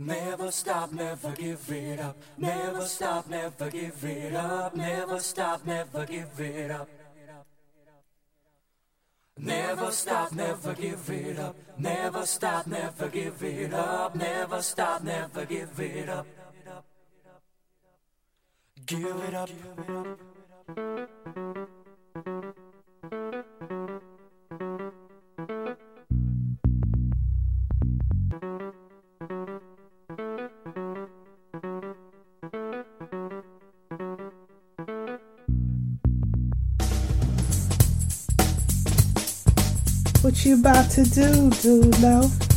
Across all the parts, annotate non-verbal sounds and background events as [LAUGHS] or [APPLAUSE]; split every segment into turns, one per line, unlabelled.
Never stop, never give it up. Never stop, never give it up. Never stop, never give it up. Never stop, never give it up. Never stop, never give it up. Never stop, never give it up. Give it up.
What you about to do, do No.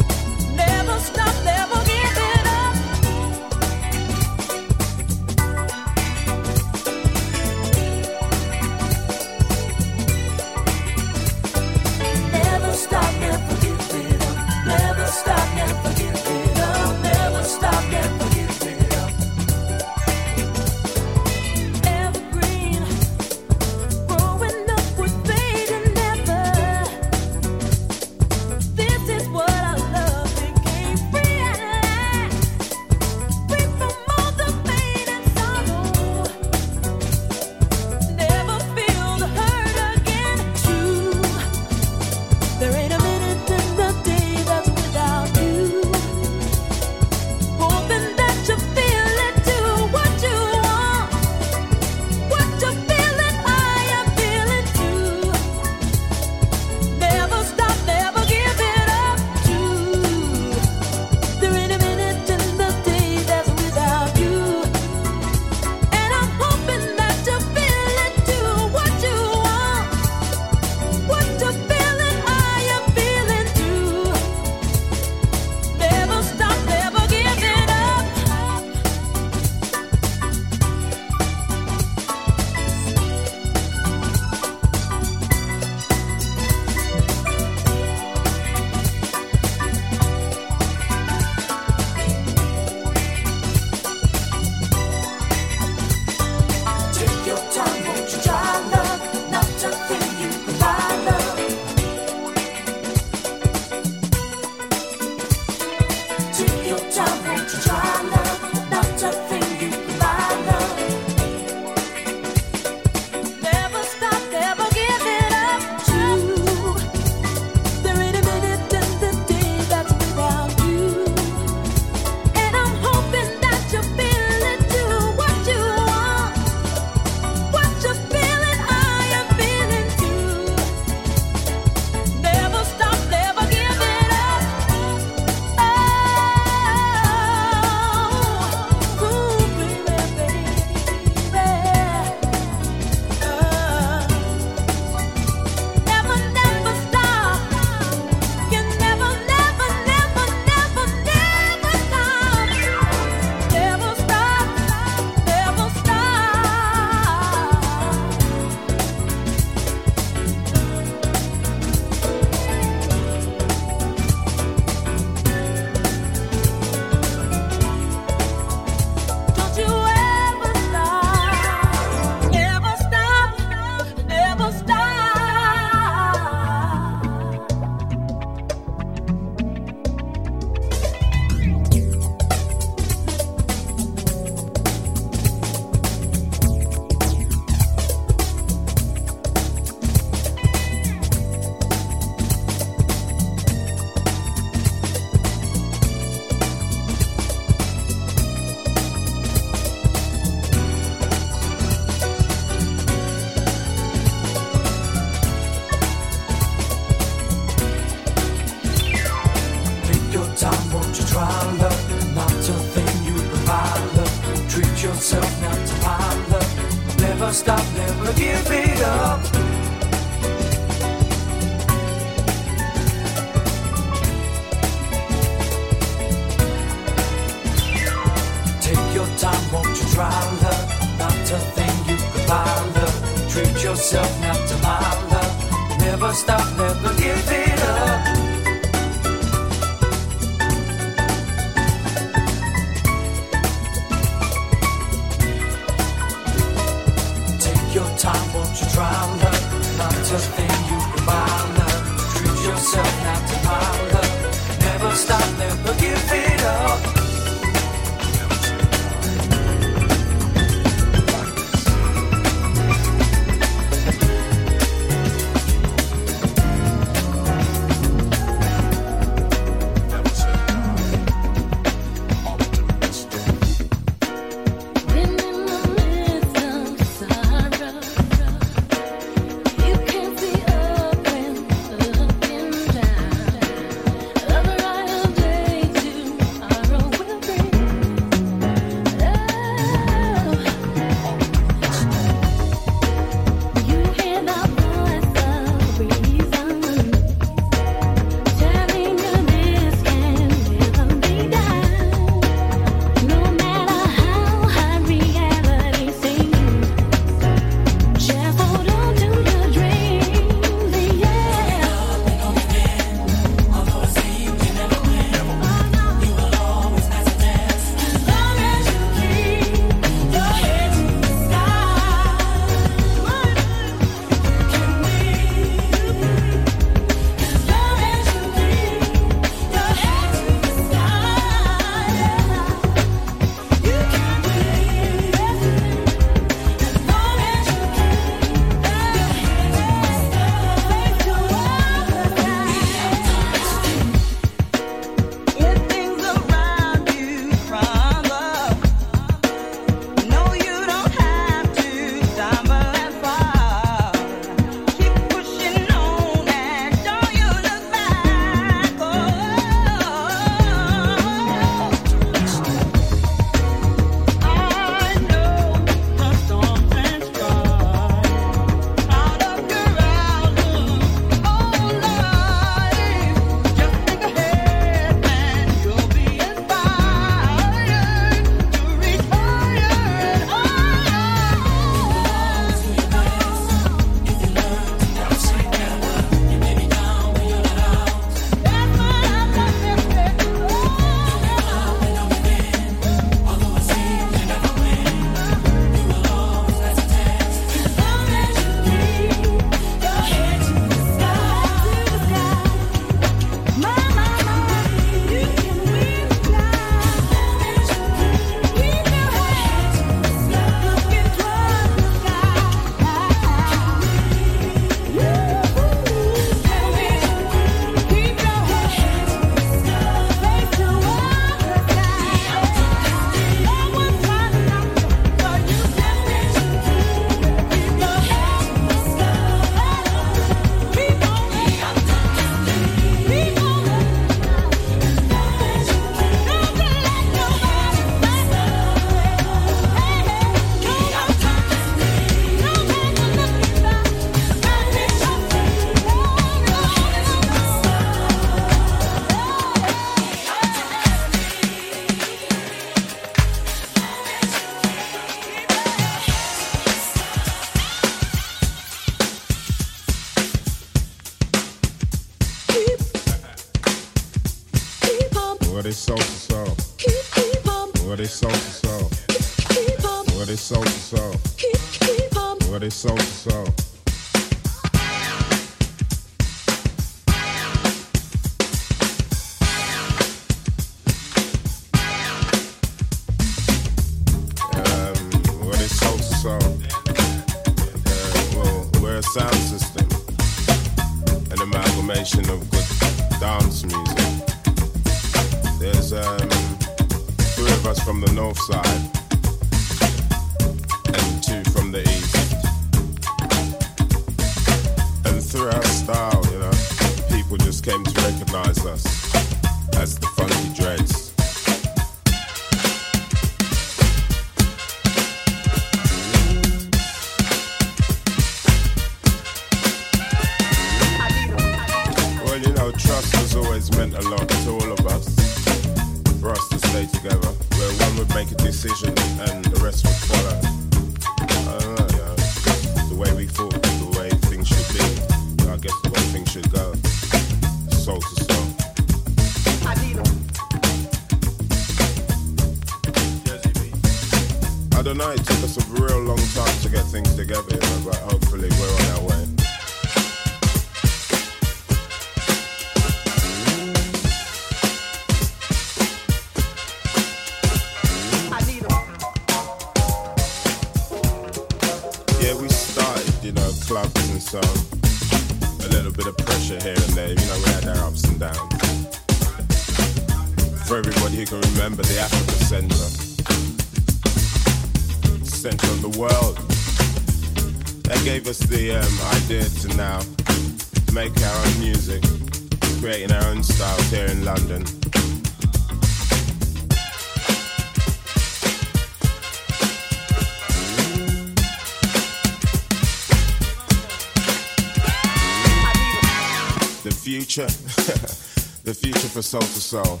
future, [LAUGHS] the future for soul to soul.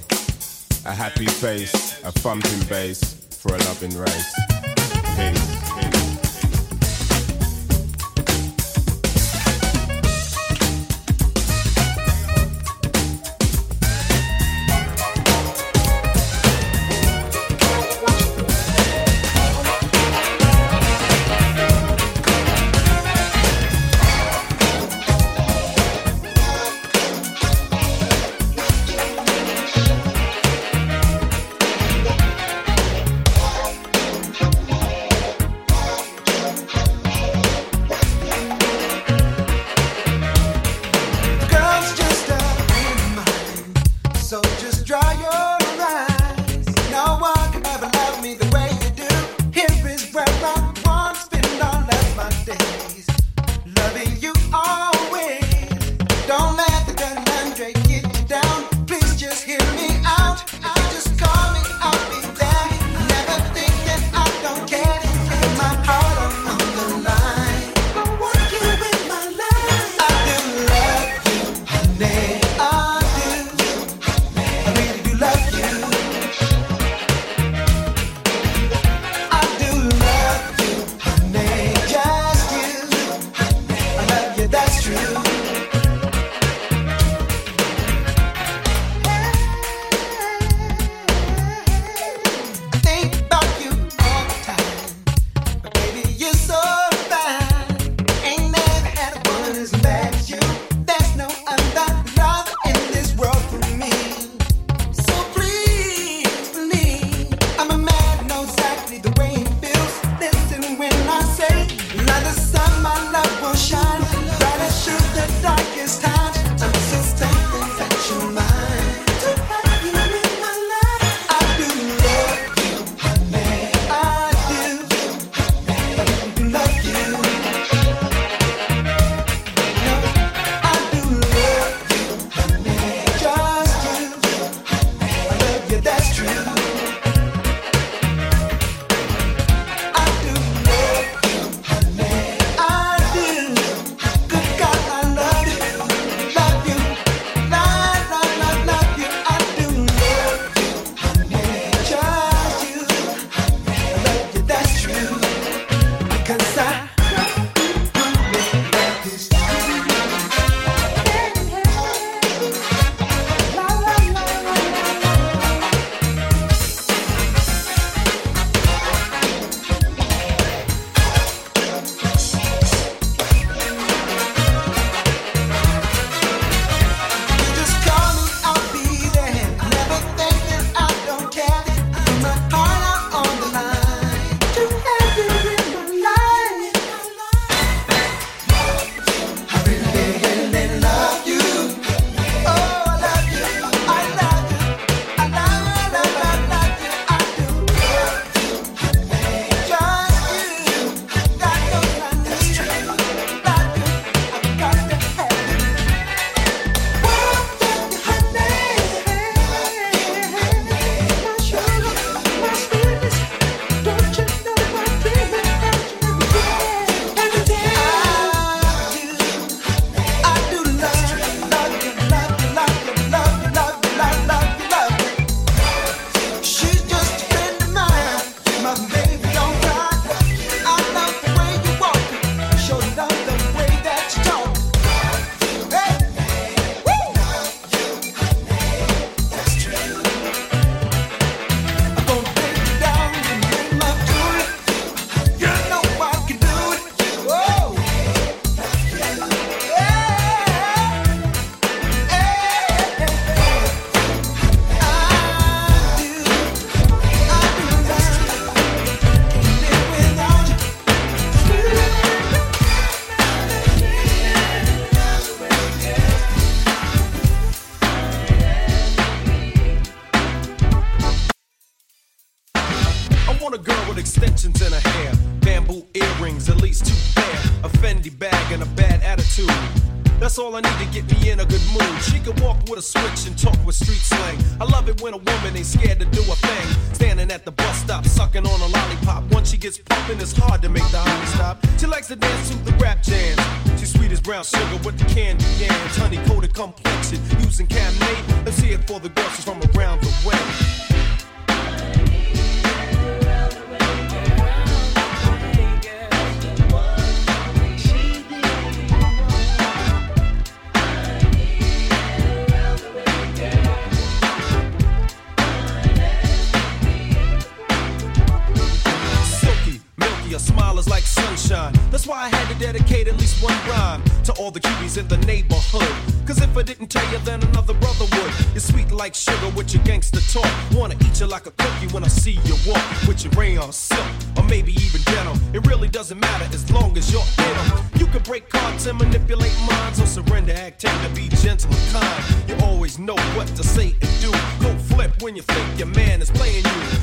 A happy face, a thumping bass for a loving race. Peace. Peace.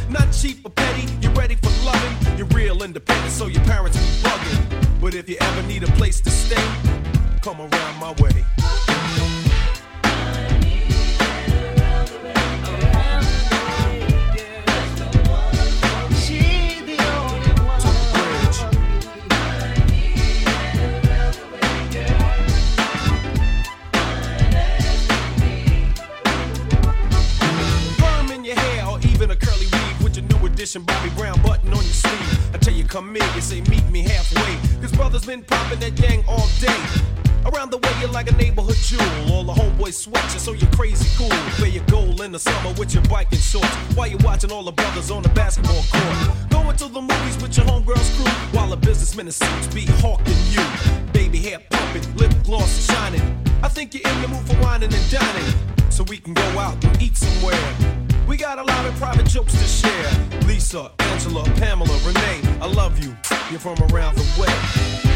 Not cheap or petty, you're ready for loving. You're real independent, so your parents be bugging. But if you ever need a place to stay, come around my way. Come you say meet me halfway. Cause brothers been popping that gang all day. Around the way, you're like a neighborhood jewel. All the homeboys sweat you, so you're crazy cool. Wear your gold in the summer with your biking shorts. While you're watching all the brothers on the basketball court. Going to the movies with your homegirls crew. While the businessmen in suits be hawking you. Baby hair pumping, lip gloss shining. I think you're in the mood for whining and dining. So we can go out and eat somewhere. We got a lot of private jokes to share. Lisa, Angela, Pamela, Renee, I love you. You're from around the way.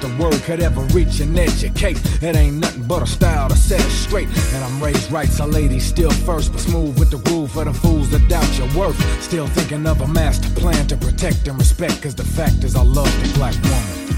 The
word could ever reach and educate. It ain't nothing but a style to set it straight. And I'm raised right, so ladies still first. But smooth with the groove for the fools that doubt your worth. Still thinking of a master plan to protect and respect. Cause the fact is, I love the black woman.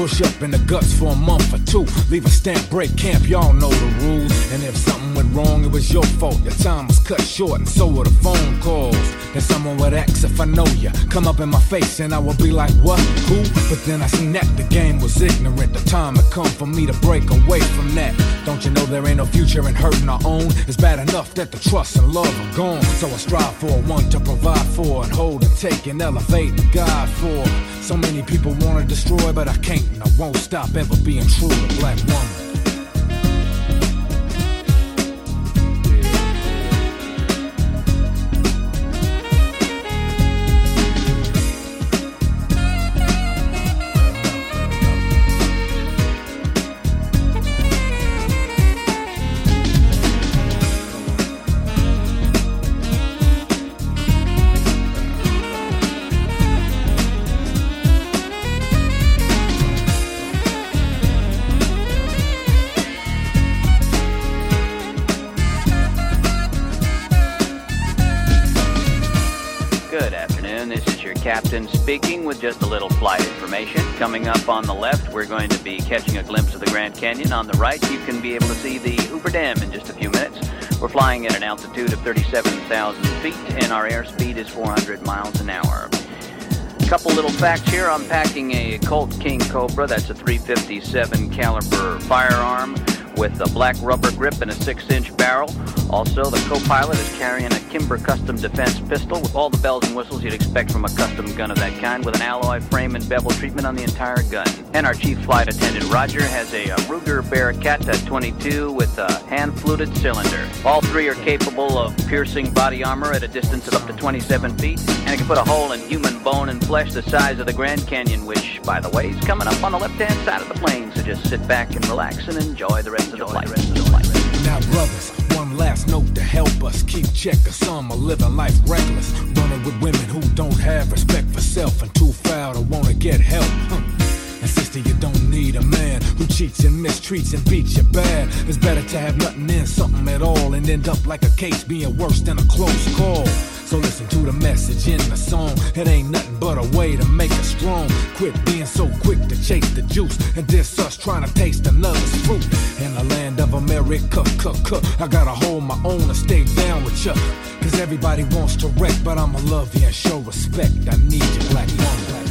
Push up in the guts for a month or two. Leave a stamp, break camp, y'all know the rules. And if something went wrong, it was your fault. Your time was cut short, and so were the phone calls. Then someone would ask if I know ya. Come up in my face, and I would be like, What? Who? But then I seen that the game was ignorant. The time had come for me to break away from that. Don't you know there ain't no future in hurting our own? It's bad enough that the trust and love are gone. So I strive for one to provide for and hold and take and elevate and guide for. So many people wanna destroy, but I can't and I won't stop ever being true to black woman.
Speaking with just a little flight information. Coming up on the left, we're going to be catching a glimpse of the Grand Canyon. On the right, you can be able to see the Hoover Dam in just a few minutes. We're flying at an altitude of 37,000 feet, and our airspeed is 400 miles an hour. A couple little facts here. I'm packing a Colt King Cobra. That's a 357 caliber firearm with a black rubber grip and a 6-inch barrel. Also, the co-pilot is carrying a Kimber Custom Defense pistol with all the bells and whistles you'd expect from a custom gun of that kind with an alloy frame and bevel treatment on the entire gun. And our chief flight attendant, Roger, has a, a Ruger Bearcat 22 with a hand-fluted cylinder. All three are capable of piercing body armor at a distance of up to 27 feet, and it can put a hole in human bone and flesh the size of the Grand Canyon, which, by the way, is coming up on the left-hand side of the plane, just sit back and relax and enjoy the rest of the flight.
Now, brothers, one last note to help us keep check of some are living life reckless. Running with women who don't have respect for self and too foul to wanna get help. Huh. Sister, you don't need a man who cheats and mistreats and beats you bad. It's better to have nothing in something at all and end up like a case being worse than a close call. So listen to the message in the song. It ain't nothing but a way to make us strong. Quit being so quick to chase the juice and diss us trying to taste another's fruit. In the land of America, I gotta hold my own and stay down with ya. Cause everybody wants to wreck, but I'ma love you and show respect. I need you, black woman.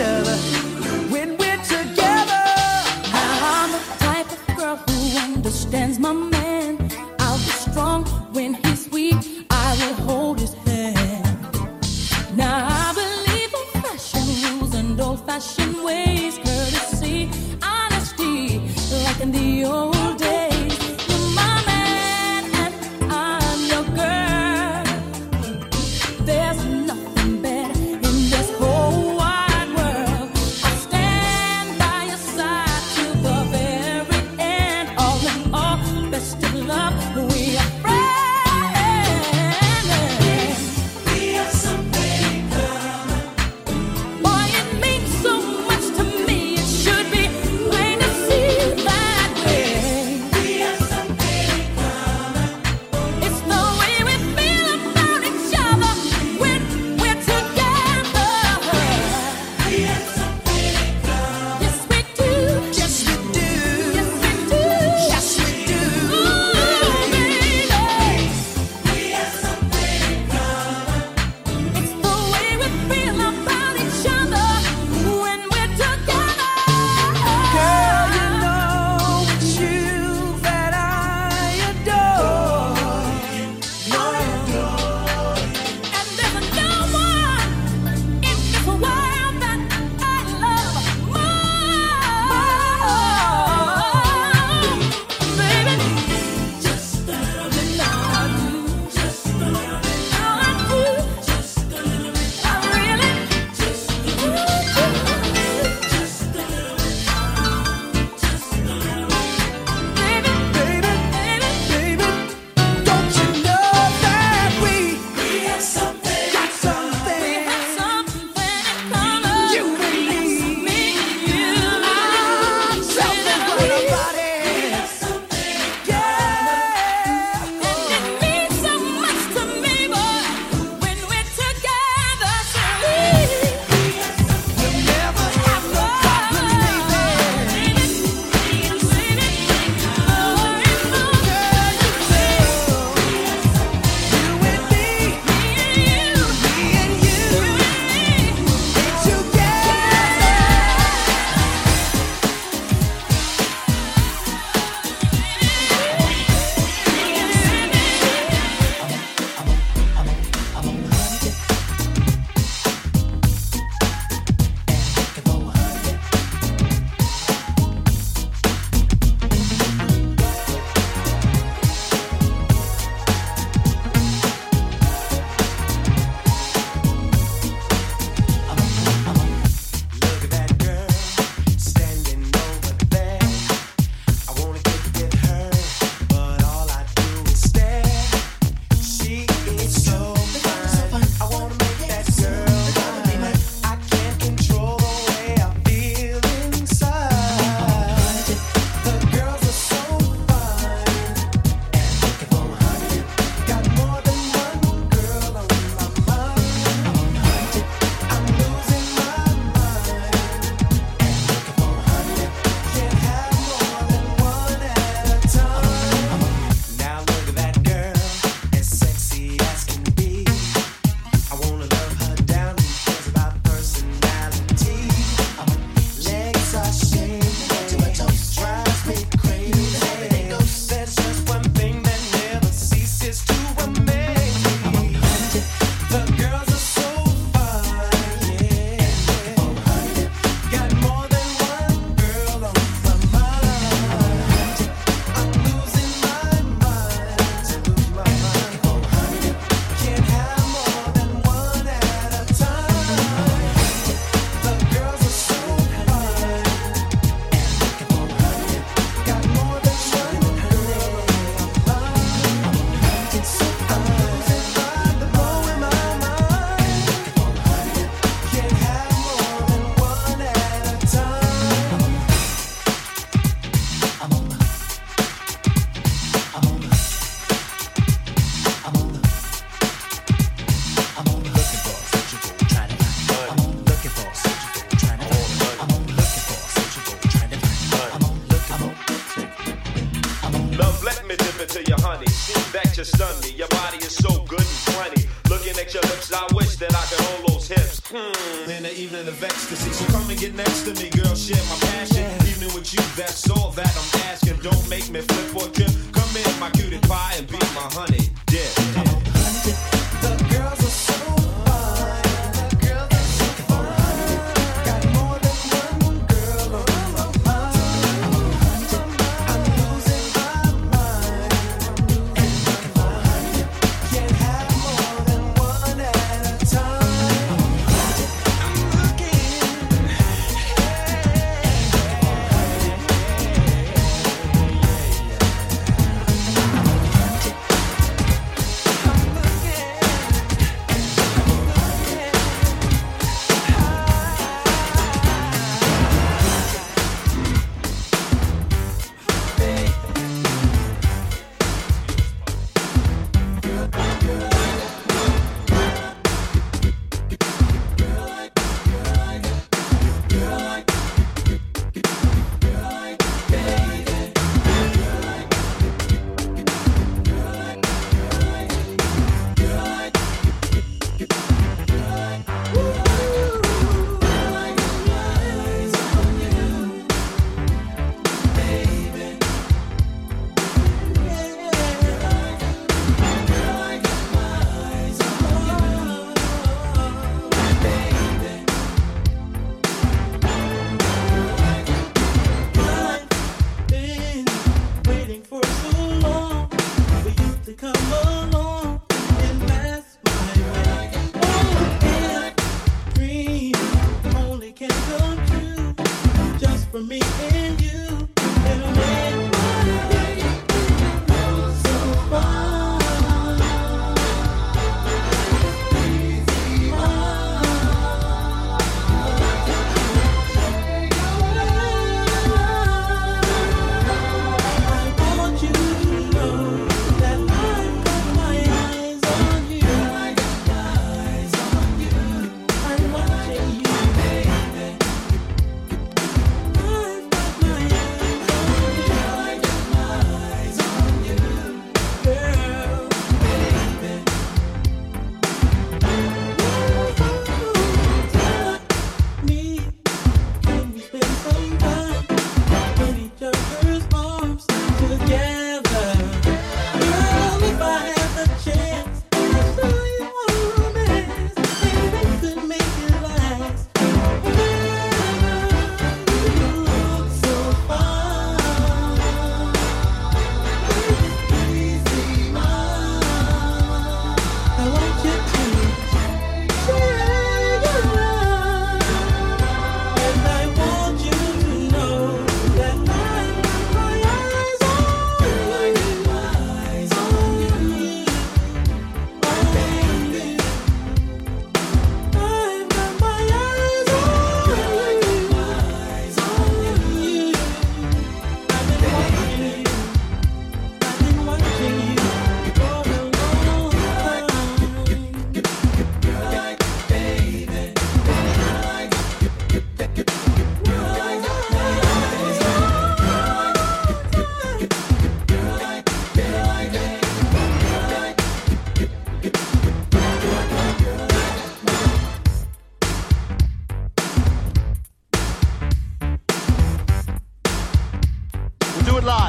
Each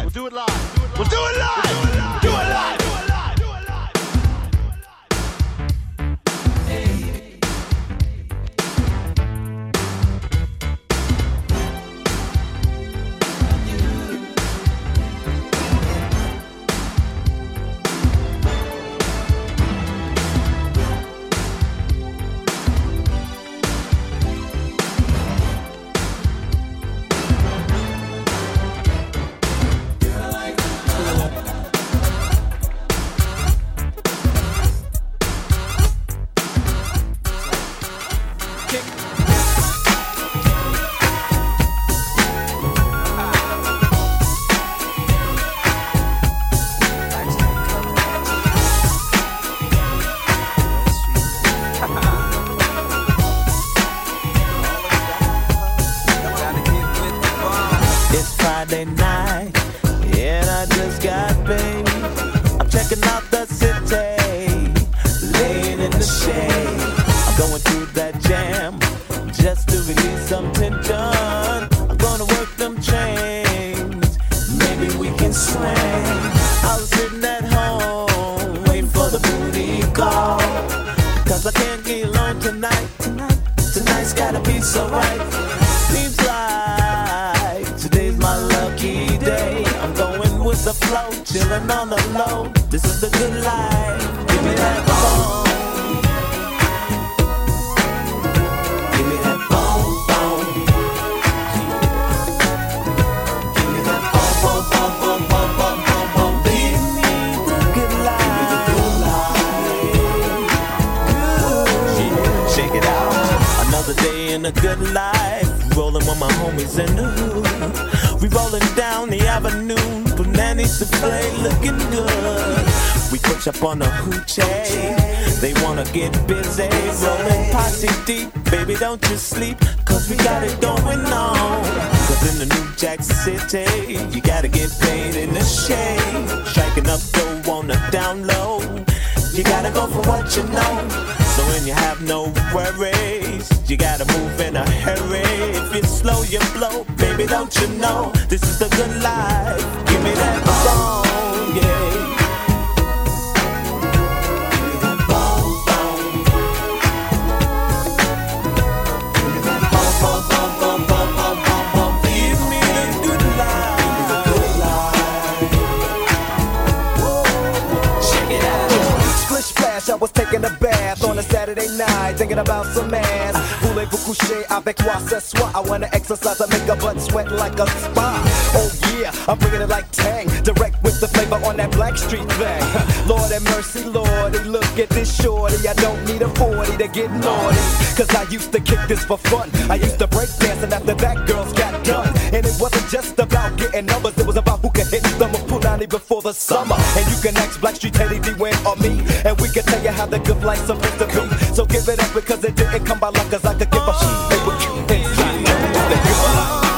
We'll do it live. We'll do it live. We'll do it live. We'll do it live.
Voulez-vous coucher avec moi ce soir? I wanna exercise and make a butt sweat like a spa. Oh yeah, I'm bringing it like Tang, direct with the flavor on that Blackstreet thing. [LAUGHS] Lord have mercy, Lordy, look at this shorty. I don't need a 40 to get naughty, cause I used to kick this for fun. I used to break dance and after that girls got done. And it wasn't just about getting numbers, it was about who could hit the Punani before the summer. And you can ask Blackstreet Teddy Win or me, and we can tell you how the good life's supposed to be. So give it up because it didn't come by luck, cause I could give a shit. They were cute inside. The good life.
Give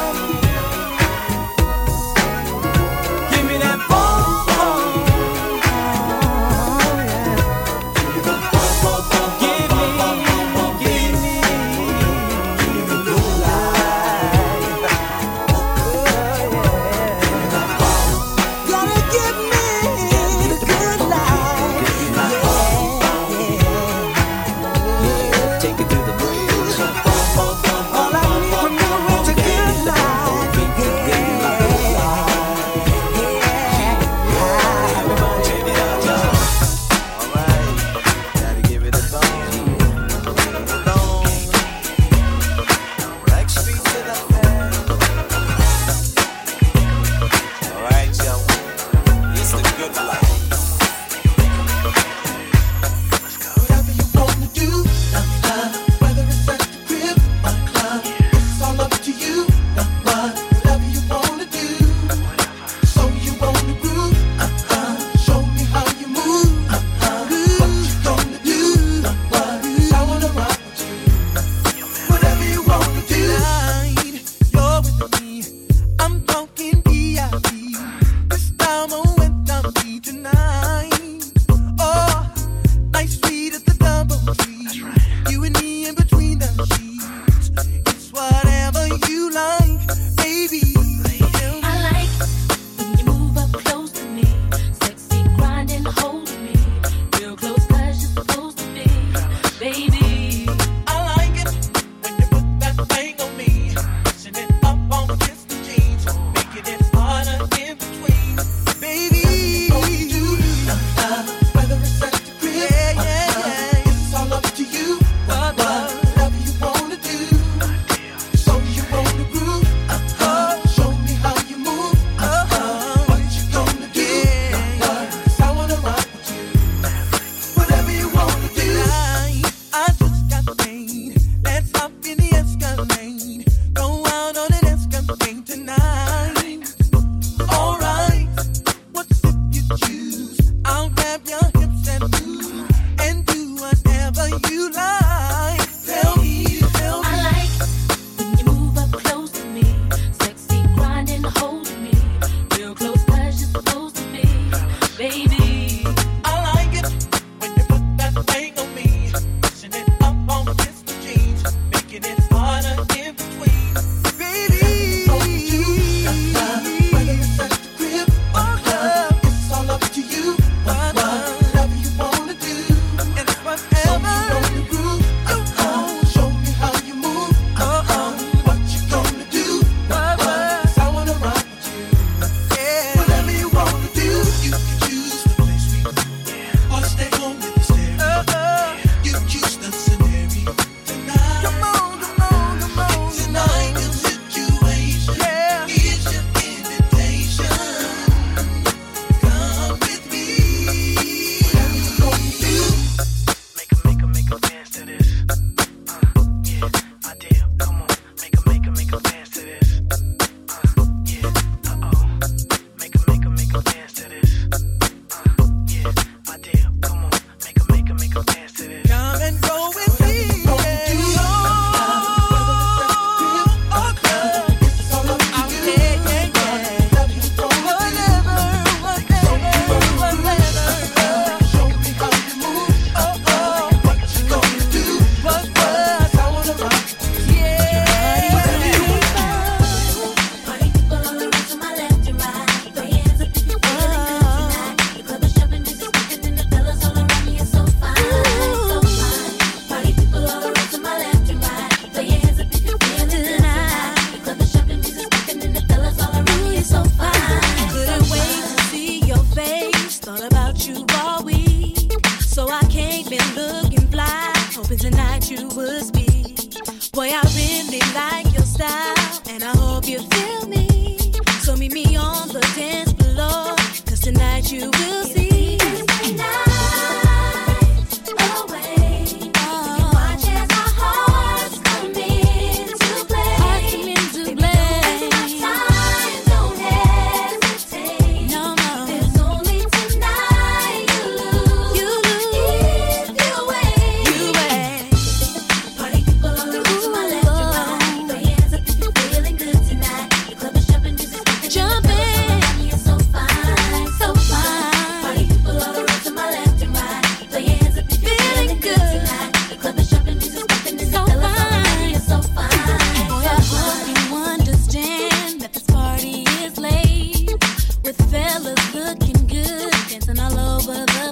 you love.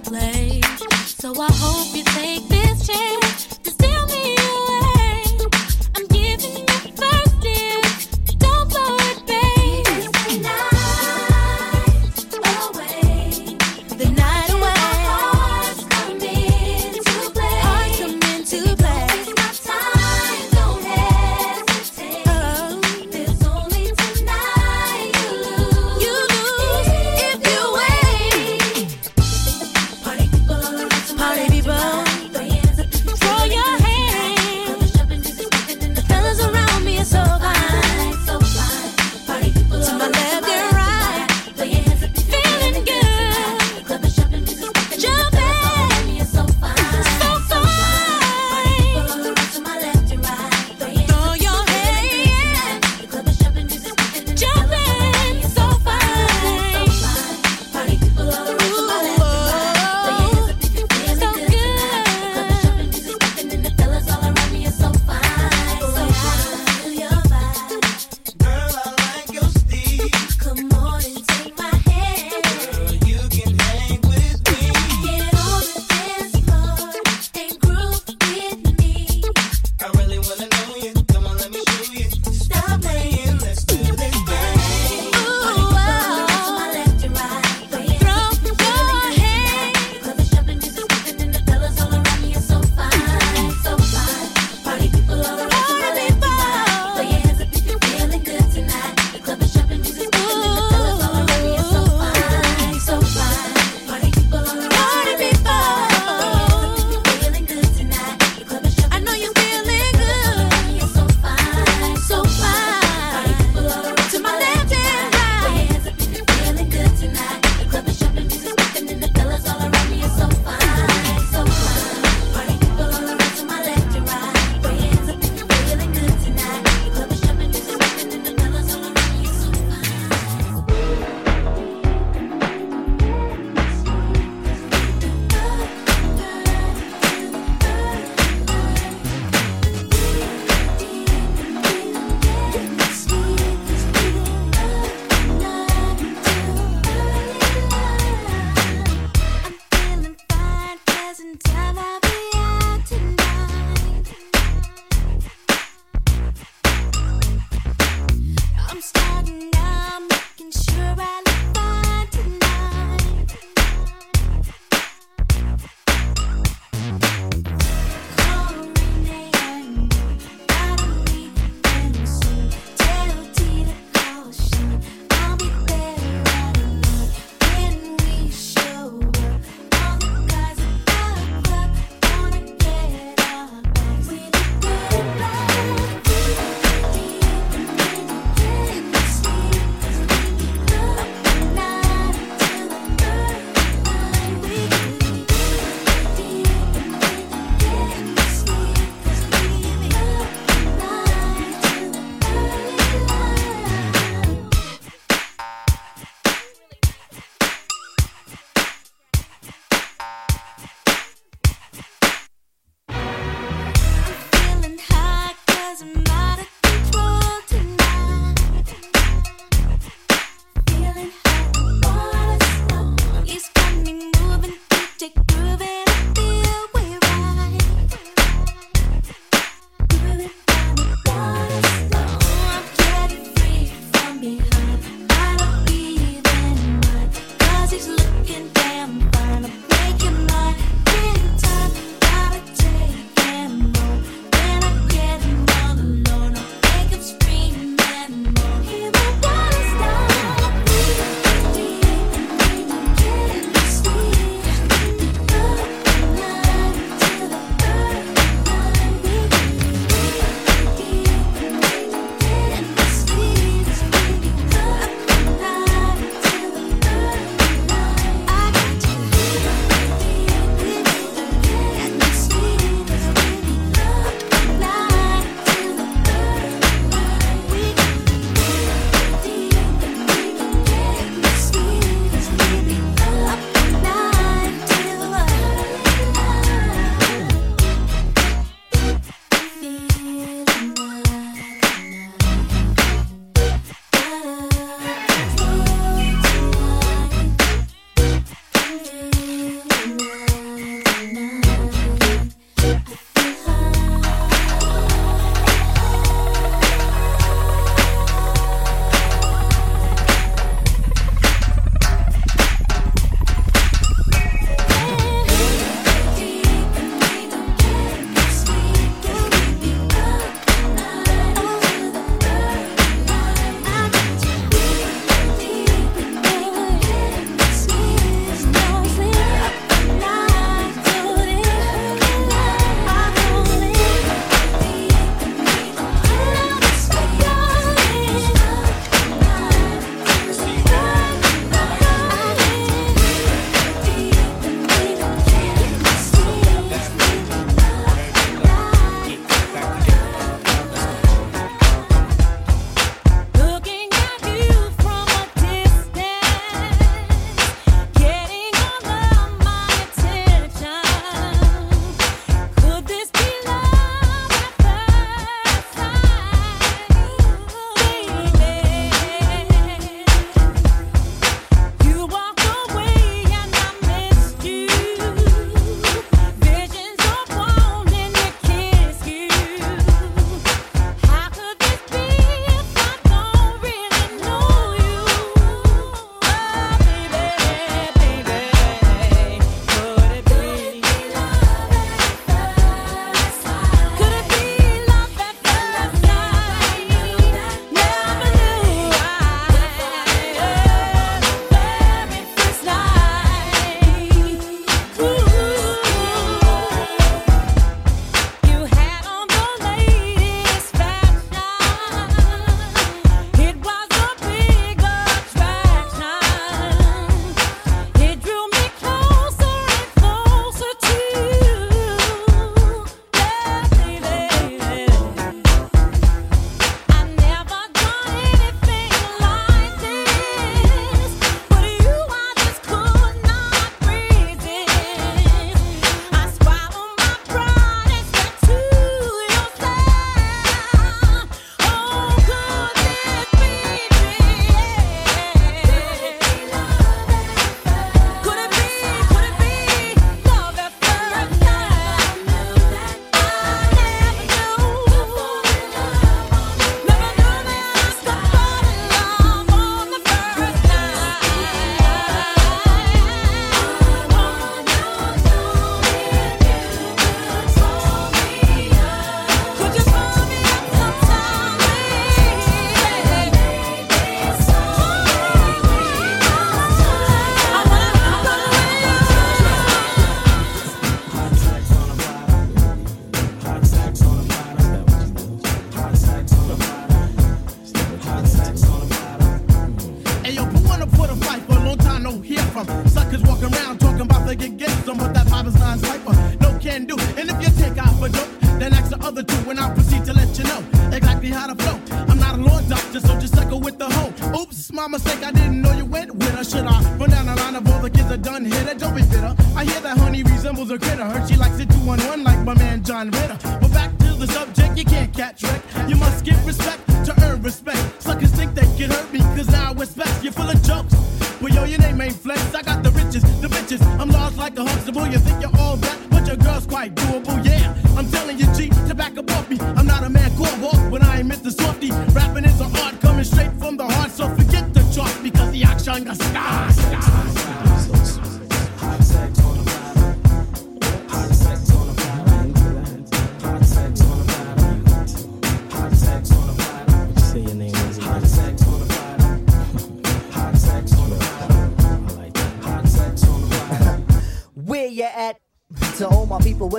place.
So I hope you
take this chance.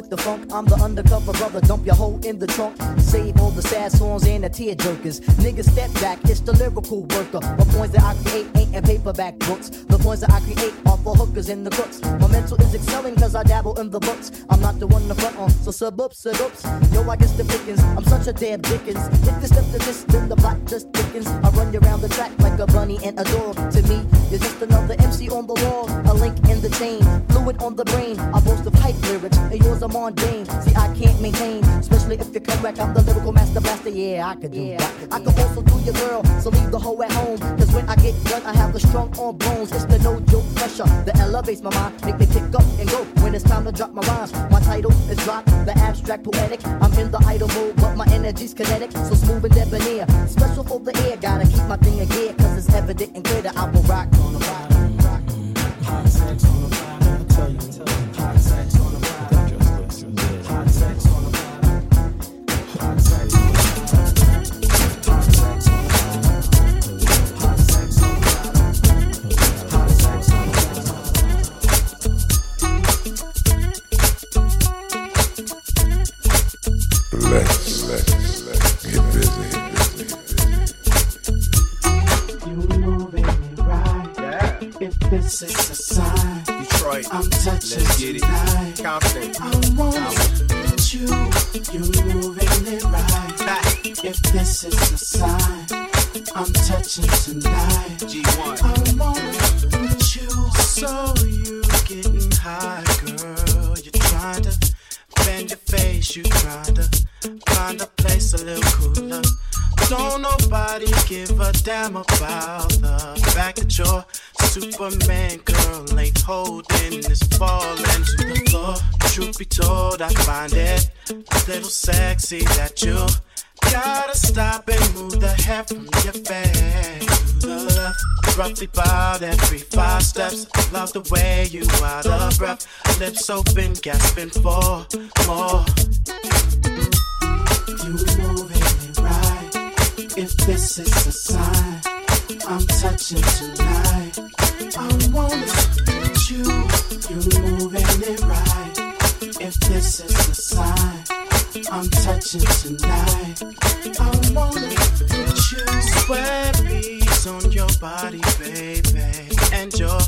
With the
funk, I'm the undercover brother. Dump your hoe in the trunk. Save all the sad songs and the tear jerkers. Niggas step back, it's the lyrical worker. The points that I create ain't in paperback books. The points that I create are for hookers and the crooks. My mental is excelling cause I dabble in the books. I'm not the one to front on, so sub ups, sub ups. Yo, I guess the pickings. I'm such a damn Dickens. If you step to this, then the plot just thickens. I run you around the track like a bunny and a dog. To me, you're just another MC on the wall. A link in the chain, fluid on the brain. I boast of hype lyrics, and yours are mundane. See, I can't maintain, especially if you come back. I'm the lyrical master blaster. Yeah, I could do that. I could also do your girl, so leave the hoe at home. Cause when I get done, I have the strong arm bones. It's the no joke pressure that elevates my mind, make me pick up and go when it's time to drop my rhymes. My title is drop, the abstract poetic. I'm in the idle mode, but my energy's kinetic, so smooth and debonair. Special for the air, gotta keep my thing in gear, cause it's evident and clear that I will rock on the ride.
Let's,
Touching
let's get it.
tonight.
Compton,
I want you, you moving it right. If this is a sign, I'm touching tonight.
G1.
I want you, so you getting high, girl. You're trying to bend your face, you trying to find a place a little cooler. Don't nobody give a damn about the fact that you're Superman, I find it a little sexy that you gotta stop and move the hair from your face left. Roughly about every five steps. Love the way you out of breath, lips open, gasping for more. You moving it right. If this is a sign, I'm touching tonight. This is a sign, I'm touching tonight. I wanna touch you. Sweat beads on your body, baby, and your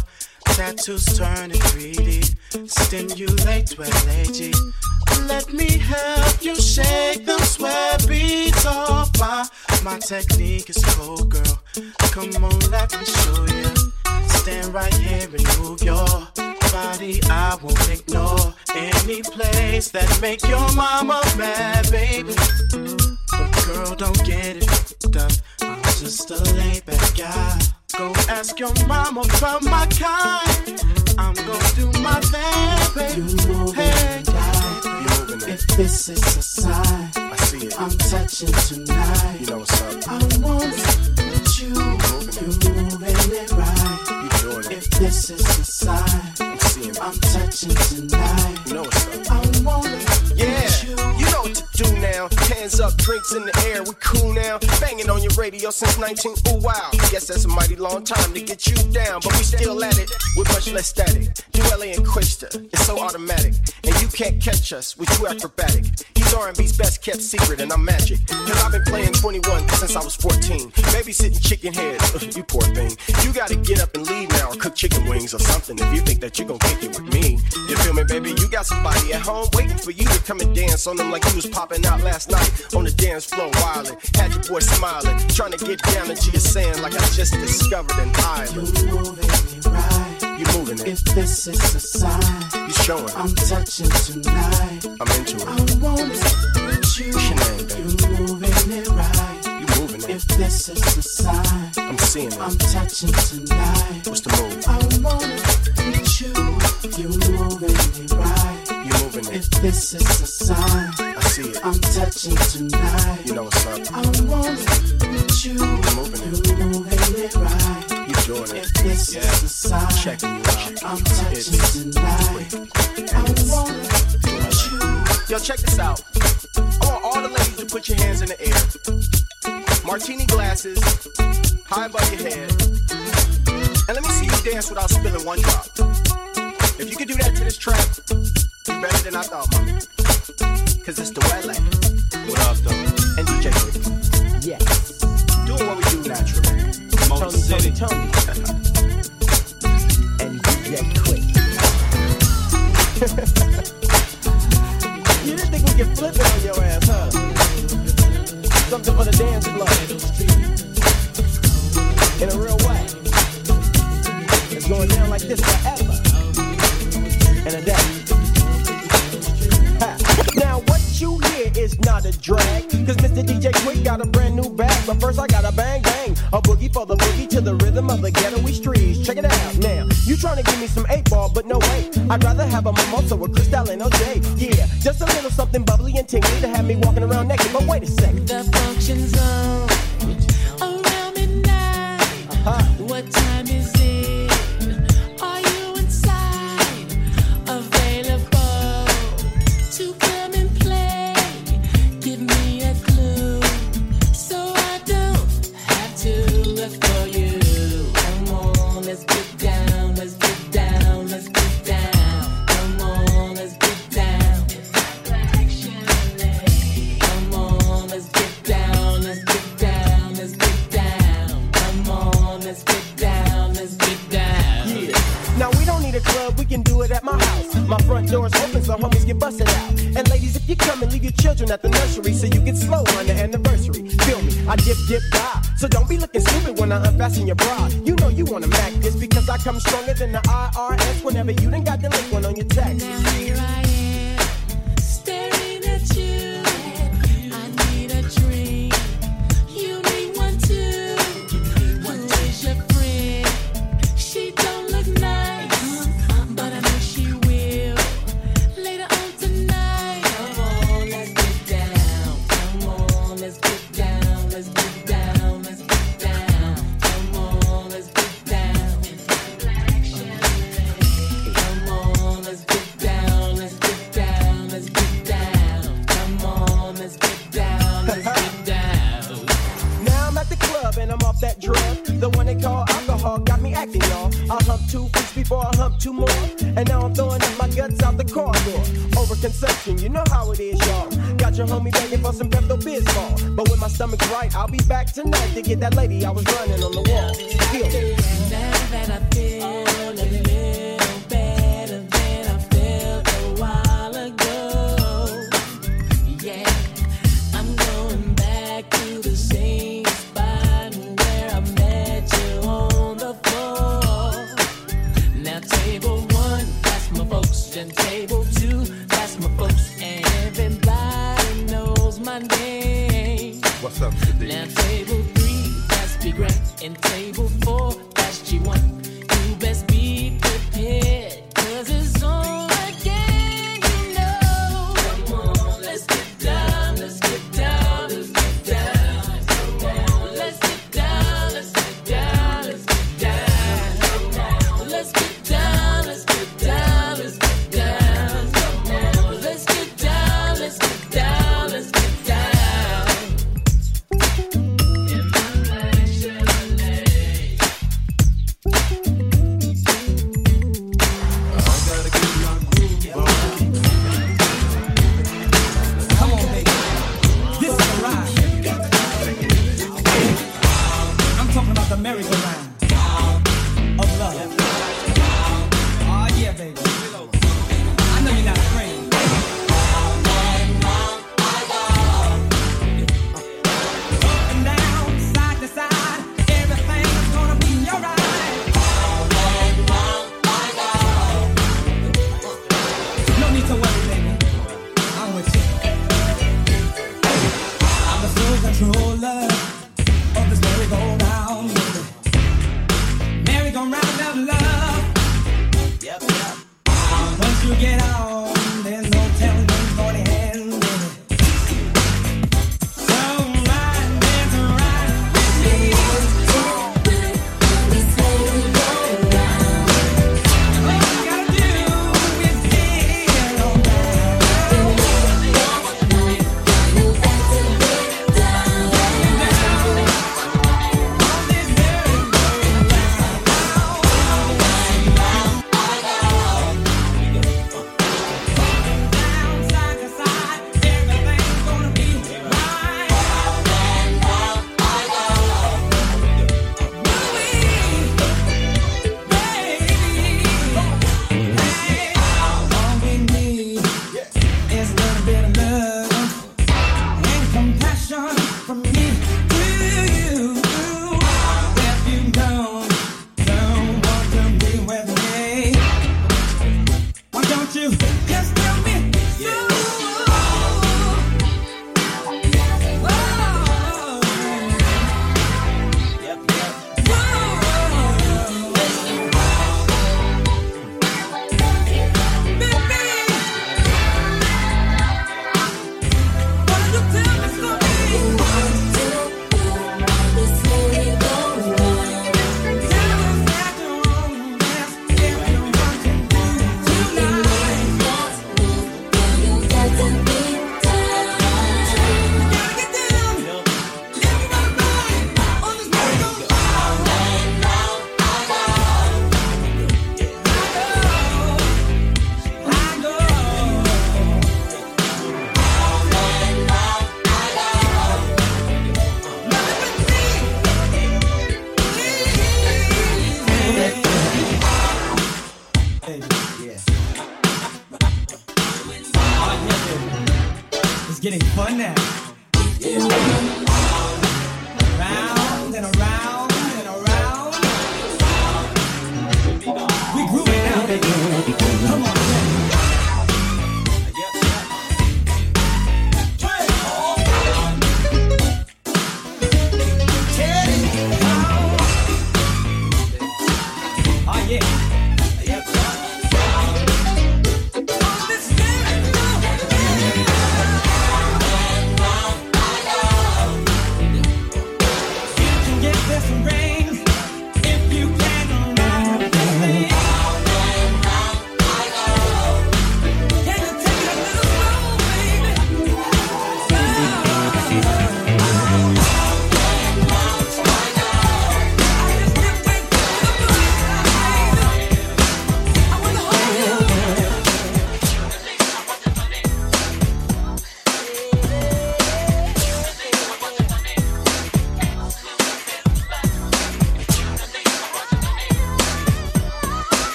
tattoos turning 3D. Stimulate 12AG. Let me help you shake them sweat beads off. My, my technique is cold, girl. Come on, let me show you. Stand right here and move your I won't ignore any place that make your mama mad, baby. But girl, don't get it fucked up. I'm just a laid back guy. Go ask your mama about my kind. I'm gonna do my thing, baby. Hey, if this is a sign,
I see it.
I'm touching tonight.
You know what's up.
I want you, you moving it right.
You doing it.
If this is a sign,
I'm seeing it.
I'm touching tonight.
You know what's up.
I want
do now. Hands up, drinks in the air, we cool now. Banging on your radio since 19. Ooh wow. Guess that's a mighty long time to get you down, but we still at it with much less static. Duelle and Quista, it's so automatic, and you can't catch us. We too acrobatic. He's R&B's best kept secret, and I'm magic. Cause I've been playing 21 since I was 14. Babysitting chicken heads, you poor thing. You gotta get up and leave now or cook chicken wings or something if you think that you're gonna kick it with me. You feel me, baby? You got somebody at home waiting for you to come and dance on them like you was popping out last night on the dance floor wildin'. Had your boy smiling, trying to get down into your sand like I just discovered an island.
You moving it right.
You moving it.
If this is a sign,
You showing.
I'm touching tonight.
I'm into it.
I want it with you.
What's your name,
If this is a sign,
I'm seeing it.
I'm touching tonight.
What's the move?
I it with you. You're moving it right.
You're moving it.
If this is a sign,
I see it.
I'm touching tonight.
You know what's up.
I want it with you.
You moving it.
You moving it right.
You're doing it.
If this is a sign,
Checking you out.
I'm touching tonight. I want it with you.
Yo, check this out. I want all the ladies to put your hands in the air. Martini glasses, high above your head. And let me see you dance without spilling one drop. If you can do that to this track, you're better than I thought, mama. Cause it's the LA. What up, though? And DJ Quik.
Yes.
Doing what we do naturally.
Motor
Tony,
City.
Tony, Tony. [LAUGHS]
And DJ Quik. [LAUGHS]
You didn't think we could flip it on your ass, huh? Something for the dance floor. In a real way. It's going down like this forever. And a day. Now what you hear is not a drag. Cause Mr. DJ Quik got a brand new bag. But first I got a bang bang. A boogie for the boogie to the rhythm of the ghetto streets. Check it out now. You trying to give me some eight ball, but no way. I'd rather have a mimosa with Cristal and OJ. Yeah, just a little something bubbly and tingly to have me walking around naked. But wait a second. Your. You know you wanna mac this because I come stronger than the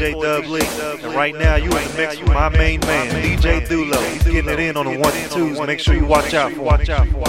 DJ Dub Lee. And right now, you in the mix with my main man, DJ Doolow. He's getting it in on the one and twos. Make sure you watch out for him.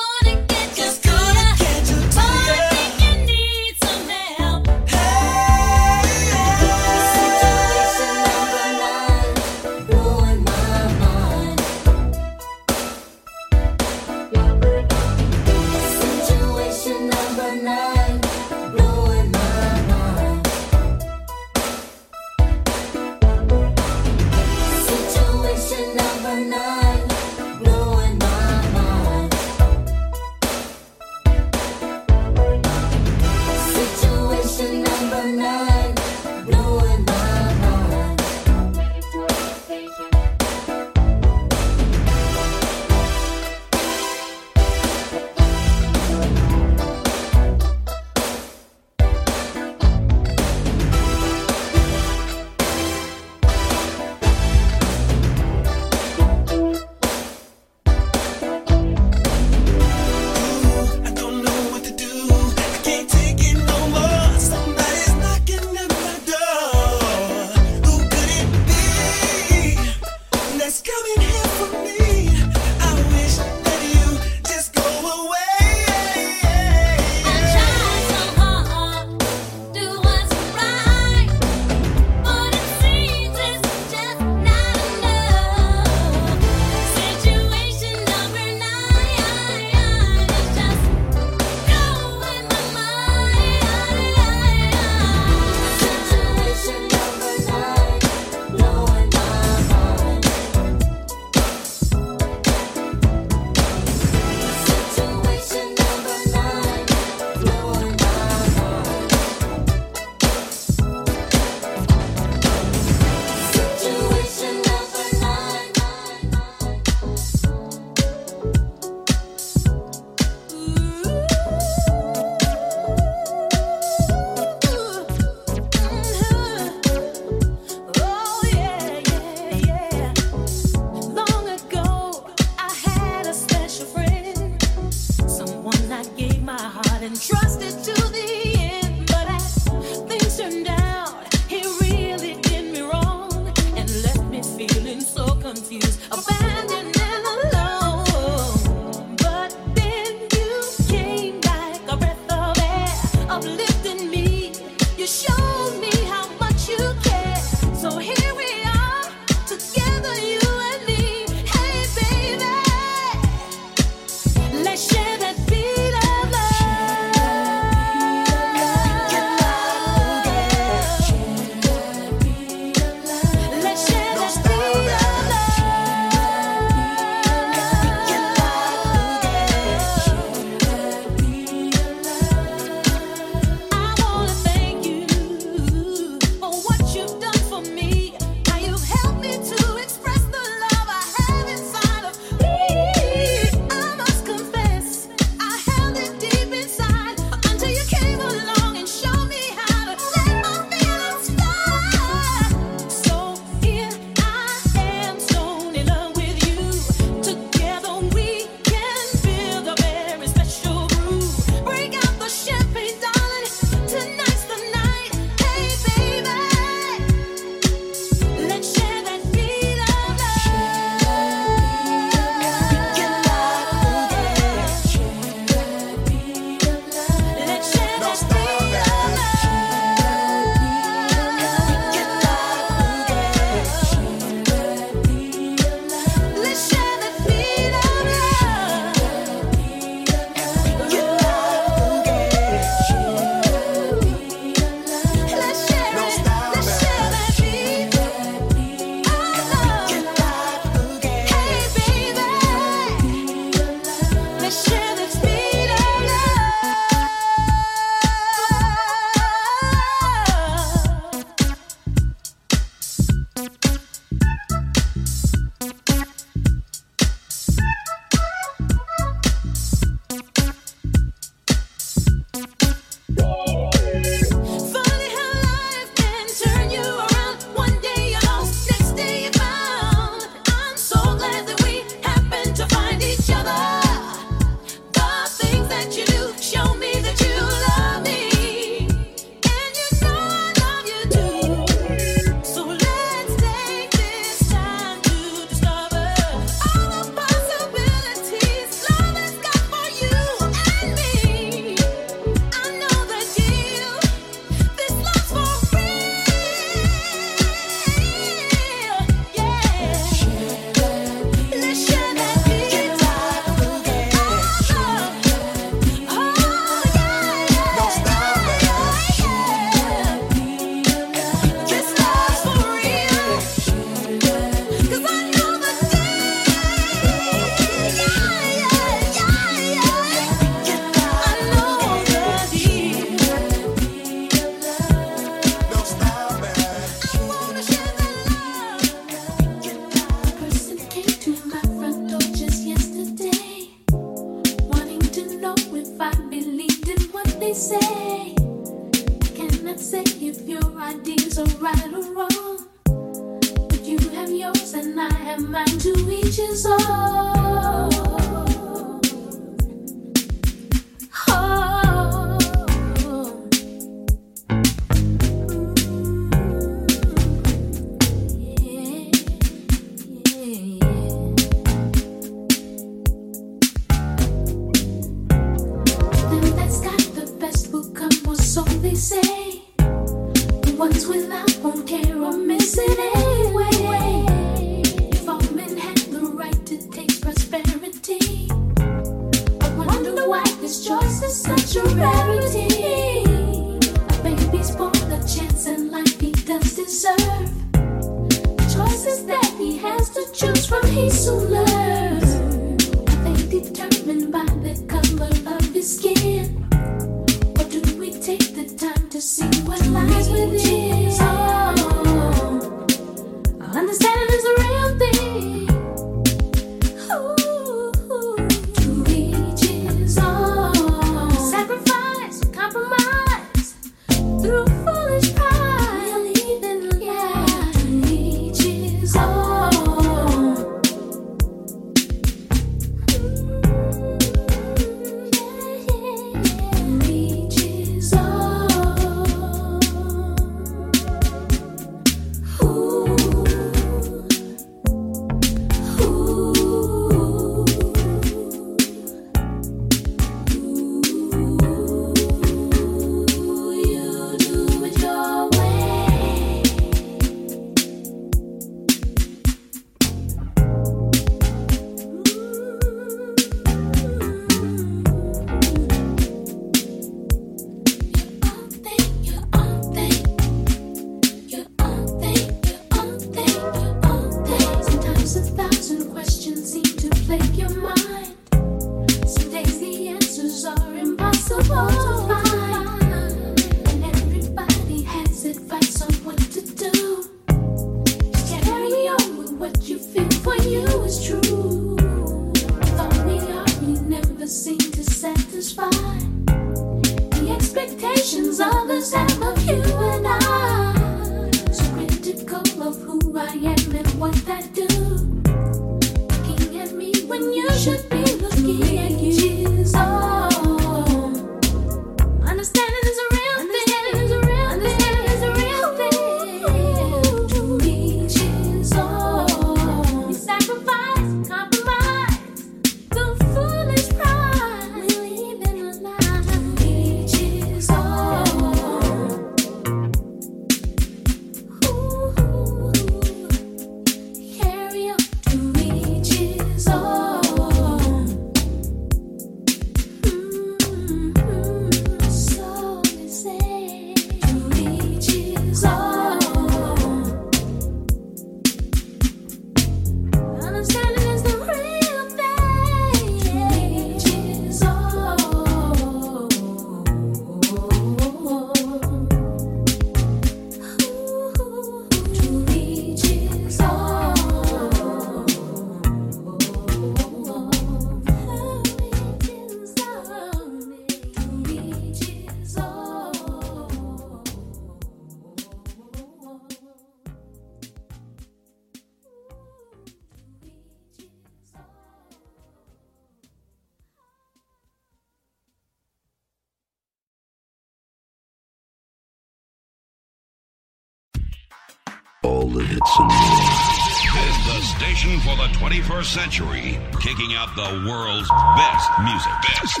century, kicking out the world's best music. Best.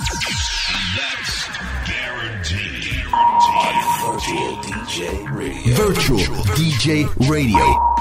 That's guaranteed. guaranteed.
Virtual DJ Radio.
Virtual, Virtual DJ Radio.